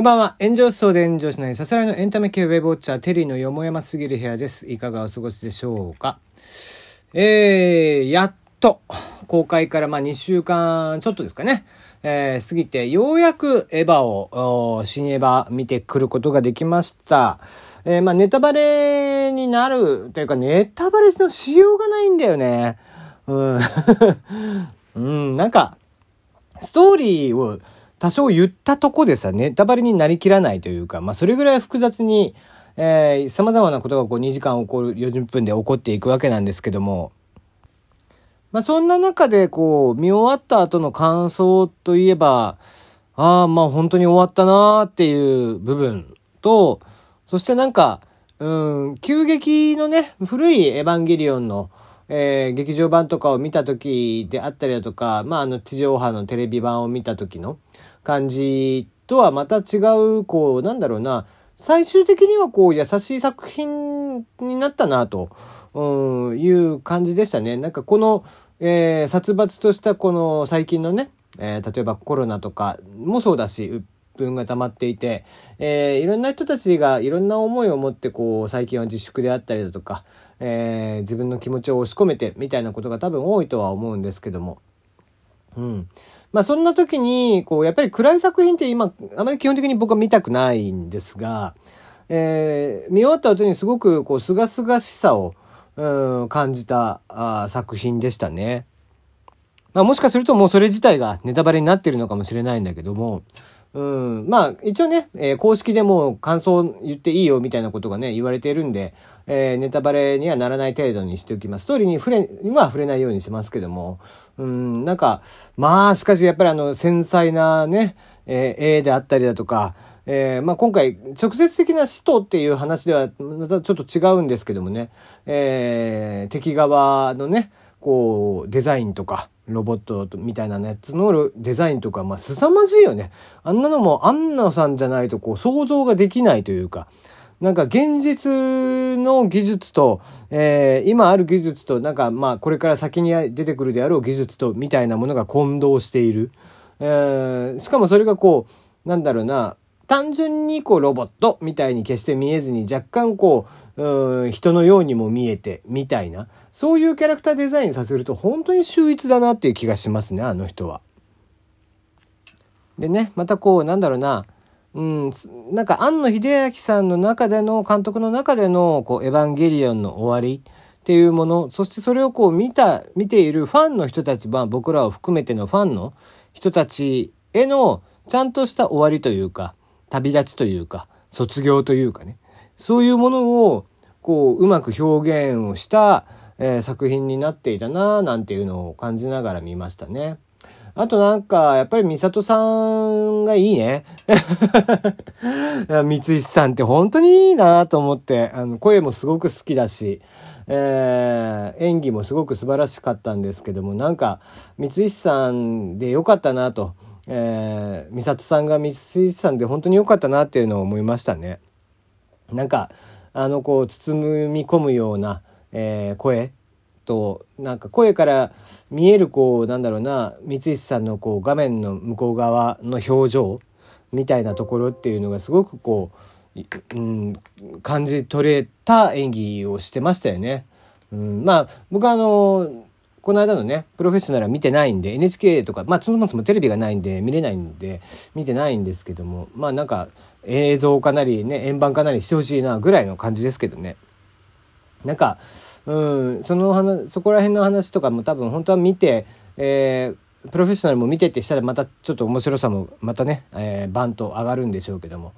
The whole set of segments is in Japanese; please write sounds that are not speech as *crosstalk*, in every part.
こんばんは。炎上層で炎上しないさすらいのエンタメ系ウェブウォッチャー、テリーのよもやますぎる部屋です。いかがお過ごしでしょうか？えー、やっと、公開からまあ2週間ちょっとですかね。えー、過ぎて、ようやくエヴァを、新エヴァ見てくることができました。えー、まあネタバレになる、というかネタバレのしようがないんだよね。うん。*laughs* うん、なんか、ストーリーを、多少言ったとこでさ、ネタバレになりきらないというか、まあそれぐらい複雑に、えー、様々なことがこう2時間起こる、40分で起こっていくわけなんですけども、まあそんな中でこう、見終わった後の感想といえば、ああ、まあ本当に終わったなーっていう部分と、そしてなんか、うん、急激のね、古いエヴァンゲリオンの、えー、劇場版とかを見た時であったりだとか、まあ、あの、地上波のテレビ版を見た時の感じとはまた違う、こう、なんだろうな、最終的にはこう、優しい作品になったな、と、うん、いう感じでしたね。なんかこの、えー、殺伐としたこの最近のね、えー、例えばコロナとかもそうだし、分が溜まっていて、えー、いろんな人たちがいろんな思いを持ってこう最近は自粛であったりだとか、えー、自分の気持ちを押し込めてみたいなことが多分多いとは思うんですけども。うん。まあそんな時に、こう、やっぱり暗い作品って今、あまり基本的に僕は見たくないんですが、えー、見終わった後にすごくこう、すがすがしさを、うん、感じたあ作品でしたね。まあもしかするともうそれ自体がネタバレになってるのかもしれないんだけども、うん。まあ、一応ね、えー、公式でも感想言っていいよみたいなことがね、言われてるんで、えー、ネタバレにはならない程度にしておきます。ストーリーに触れ、には触れないようにしますけども、うん、なんか、まあ、しかしやっぱりあの、繊細なね、えー、絵であったりだとか、えー、まあ今回、直接的な使徒っていう話では、またちょっと違うんですけどもね、えー、敵側のね、こう、デザインとか、ロボットみたいなやつのデザインとか、まあ、凄まじいよね。あんなのも、アンナさんじゃないと、こう、想像ができないというか、なんか現実の技術と、えー、今ある技術と、なんかまあこれから先に出てくるであろう技術と、みたいなものが混同している。えー、しかもそれがこう、なんだろうな、単純にこうロボットみたいに決して見えずに若干こう、うん、人のようにも見えてみたいな、そういうキャラクターデザインさせると本当に秀逸だなっていう気がしますね、あの人は。でね、またこう、なんだろうな、うん、なんか庵野秀明さんの中での、監督の中での、こう、エヴァンゲリオンの終わりっていうもの、そしてそれをこう見た、見ているファンの人たち、まあ僕らを含めてのファンの人たちへの、ちゃんとした終わりというか、旅立ちというか、卒業というかね、そういうものを、こう、うまく表現をした、えー、作品になっていたななんていうのを感じながら見ましたね。あとなんか、やっぱり美里さんがいいね。*laughs* 三石さんって本当にいいなと思って、あの、声もすごく好きだし、えー、演技もすごく素晴らしかったんですけども、なんか、三石さんでよかったなと。えー、美里さんが三石さんで本当に良かったなっていうのを思いましたね。なんか、あの、こう、包み込むような、えー、声と、なんか声から見える、こう、なんだろうな、三石さんのこう、画面の向こう側の表情みたいなところっていうのがすごくこう、うん、感じ取れた演技をしてましたよね。うん、まあ、僕はあの、この間のね、プロフェッショナルは見てないんで、NHK とか、まあ、そもそもテレビがないんで、見れないんで、見てないんですけども、まあなんか、映像かなりね、円盤かなりしてほしいな、ぐらいの感じですけどね。なんか、うん、その話、そこら辺の話とかも多分本当は見て、えー、プロフェッショナルも見てってしたらまたちょっと面白さもまたね、えー、バンと上がるんでしょうけども。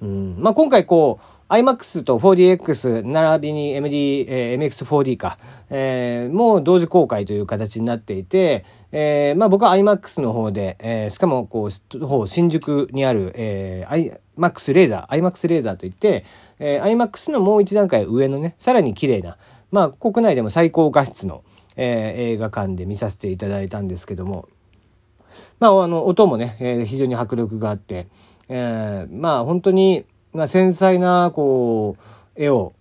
うん、まあ今回こう、iMAX と 4DX 並びに MD、えー、MX4D か、えー、もう同時公開という形になっていて、えー、まあ僕は iMAX の方で、えー、しかもこう、新宿にある、えー、iMAX レーザー、iMAX レーザーといって、えー、iMAX のもう一段階上のね、さらに綺麗な、まあ国内でも最高画質の、えー、映画館で見させていただいたんですけども、まああの、音もね、えー、非常に迫力があって、えー、まあ本当に、まあ、繊細なこう絵を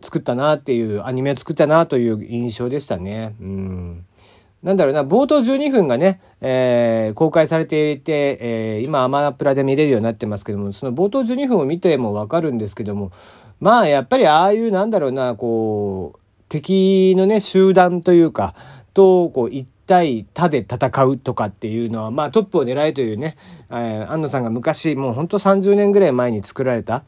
作ったなっていうアニメを作ったなという印象でしたね。うんなんだろうな、冒頭12分がね、えー、公開されていて、えー、今アマプラで見れるようになってますけども、その冒頭12分を見てもわかるんですけども、まあやっぱりああいうなんだろうな、こう、敵のね、集団というか、と、こう、一対他で戦うとかっていうのは、まあトップを狙いというね、えー、安野さんが昔、もうほんと30年ぐらい前に作られた、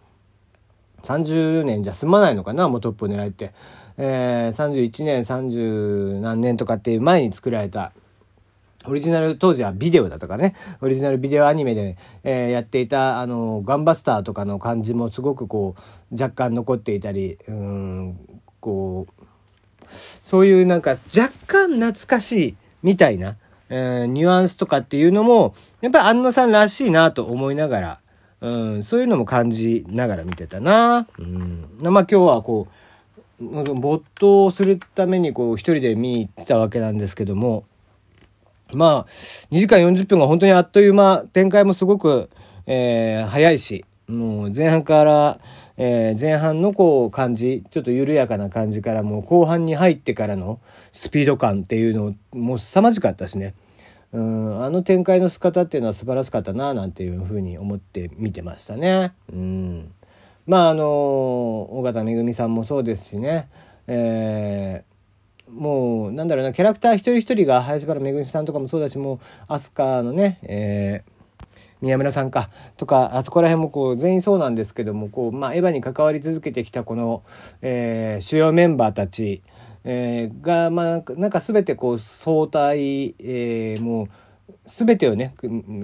30年じゃ済まないのかな、もうトップを狙いって。えー、31年、30何年とかっていう前に作られた、オリジナル、当時はビデオだったからね、オリジナルビデオアニメで、えー、やっていた、あの、ガンバスターとかの感じもすごくこう、若干残っていたり、うん、こう、そういうなんか若干懐かしいみたいな、えー、ニュアンスとかっていうのも、やっぱり安野さんらしいなと思いながら、うん、そういうのも感じながら見てたな。うん。まあ今日はこう、没頭するためにこう一人で見に行ってたわけなんですけども、まあ、2時間40分が本当にあっという間、展開もすごく、えー、早いし、もう前半から、えー、前半のこう感じ、ちょっと緩やかな感じからもう後半に入ってからのスピード感っていうのもう凄まじかったしね。うん、あの展開の仕方っていうのは素晴らしかったななんていうふうに思って見てましたね。うん。まああの、尾形めぐみさんもそうですしね。えー、もうなんだろうなキャラクター一人一人が林原めぐみさんとかもそうだしもう飛鳥のね、えー宮村さんかとかあそこら辺もこう全員そうなんですけどもこう、まあ、エヴァに関わり続けてきたこの、えー、主要メンバーたち、えー、が、まあ、なんか全てこう相対、えー、もう全てをね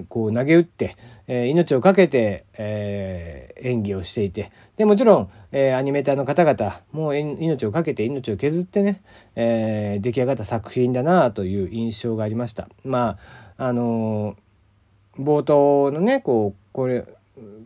こう投げ打って、えー、命を懸けて、えー、演技をしていてでもちろん、えー、アニメーターの方々も命を懸けて命を削ってね、えー、出来上がった作品だなという印象がありました。まああの冒頭のねこうこれ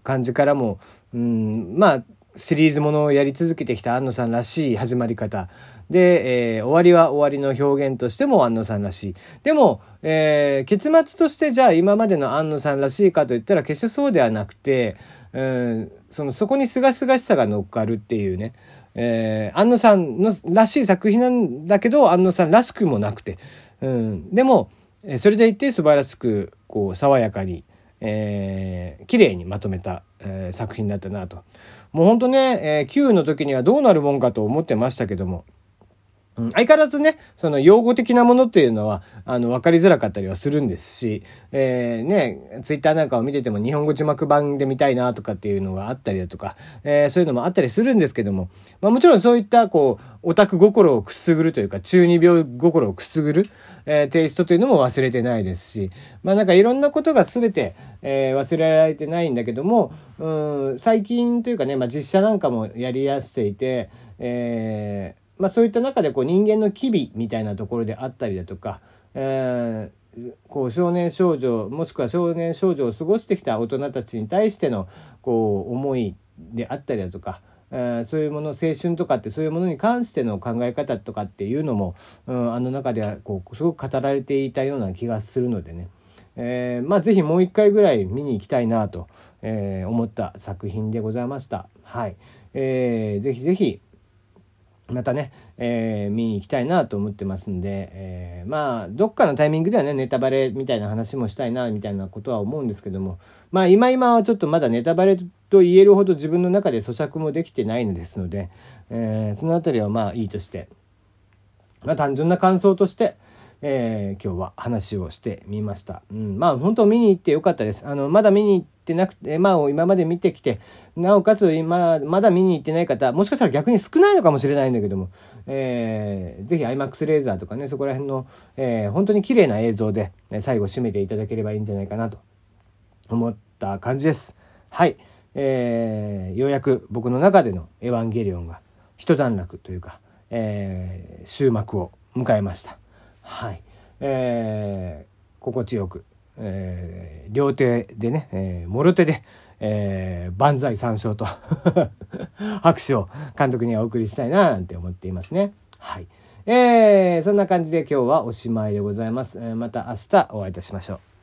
感じからも、うん、まあシリーズものをやり続けてきた安野さんらしい始まり方。で、えー、終わりは終わりの表現としても安野さんらしい。でも、えー、結末としてじゃあ今までの安野さんらしいかといったら決してそうではなくて、うん、そのそこに清々しさが乗っかるっていうね。えー、安野さんのらしい作品なんだけど安野さんらしくもなくて、うん、でもそれでいて素晴らしくこう爽やかに、えー、綺麗にまとめた、えー、作品だったなと。もうほんとね、えー、9の時にはどうなるもんかと思ってましたけども、相変わらずね、その用語的なものっていうのは、あの、わかりづらかったりはするんですし、えー、ね、ツイッターなんかを見てても日本語字幕版で見たいなとかっていうのがあったりだとか、えー、そういうのもあったりするんですけども、まあもちろんそういった、こう、オタク心をくすぐるというか、中二病心をくすぐる、えー、テイストというのも忘れてないですし、まあなんかいろんなことが全て、えー、忘れられてないんだけども、うん、最近というかね、まあ実写なんかもやりやしていて、えー、まあそういった中でこう人間の機微みたいなところであったりだとか、えー、こう少年少女もしくは少年少女を過ごしてきた大人たちに対してのこう思いであったりだとか、えー、そういうもの青春とかってそういうものに関しての考え方とかっていうのも、うん、あの中ではこうすごく語られていたような気がするのでね、えー、まあ是非もう一回ぐらい見に行きたいなと、えー、思った作品でございました。はい、えー、ぜひぜひまたね、えー、見に行きたいなと思ってますんで、えー、まあ、どっかのタイミングではね、ネタバレみたいな話もしたいな、みたいなことは思うんですけども、まあ、今今はちょっとまだネタバレと言えるほど自分の中で咀嚼もできてないのですので、えー、そのあたりはまあいいとして、まあ、単純な感想として、え、今日は話をしてみました。うん、まあ本当見に行ってよかったです。あの、まだ見に行ってなくて、まあ今まで見てきて、なおかつ今、まだ見に行ってない方、もしかしたら逆に少ないのかもしれないんだけども、えー、ぜひ IMAX レーザーとかね、そこら辺の、えー、本当に綺麗な映像で、ね、最後締めていただければいいんじゃないかなと思った感じです。はい。えー、ようやく僕の中でのエヴァンゲリオンが一段落というか、えー、終幕を迎えました。はい。えー、心地よく、えー、両手でね、えー、もろ手で、えー、万歳三唱と *laughs* 拍手を監督にはお送りしたいななんて思っていますね。はい。えー、そんな感じで今日はおしまいでございます。えー、また明日お会いいたしましょう。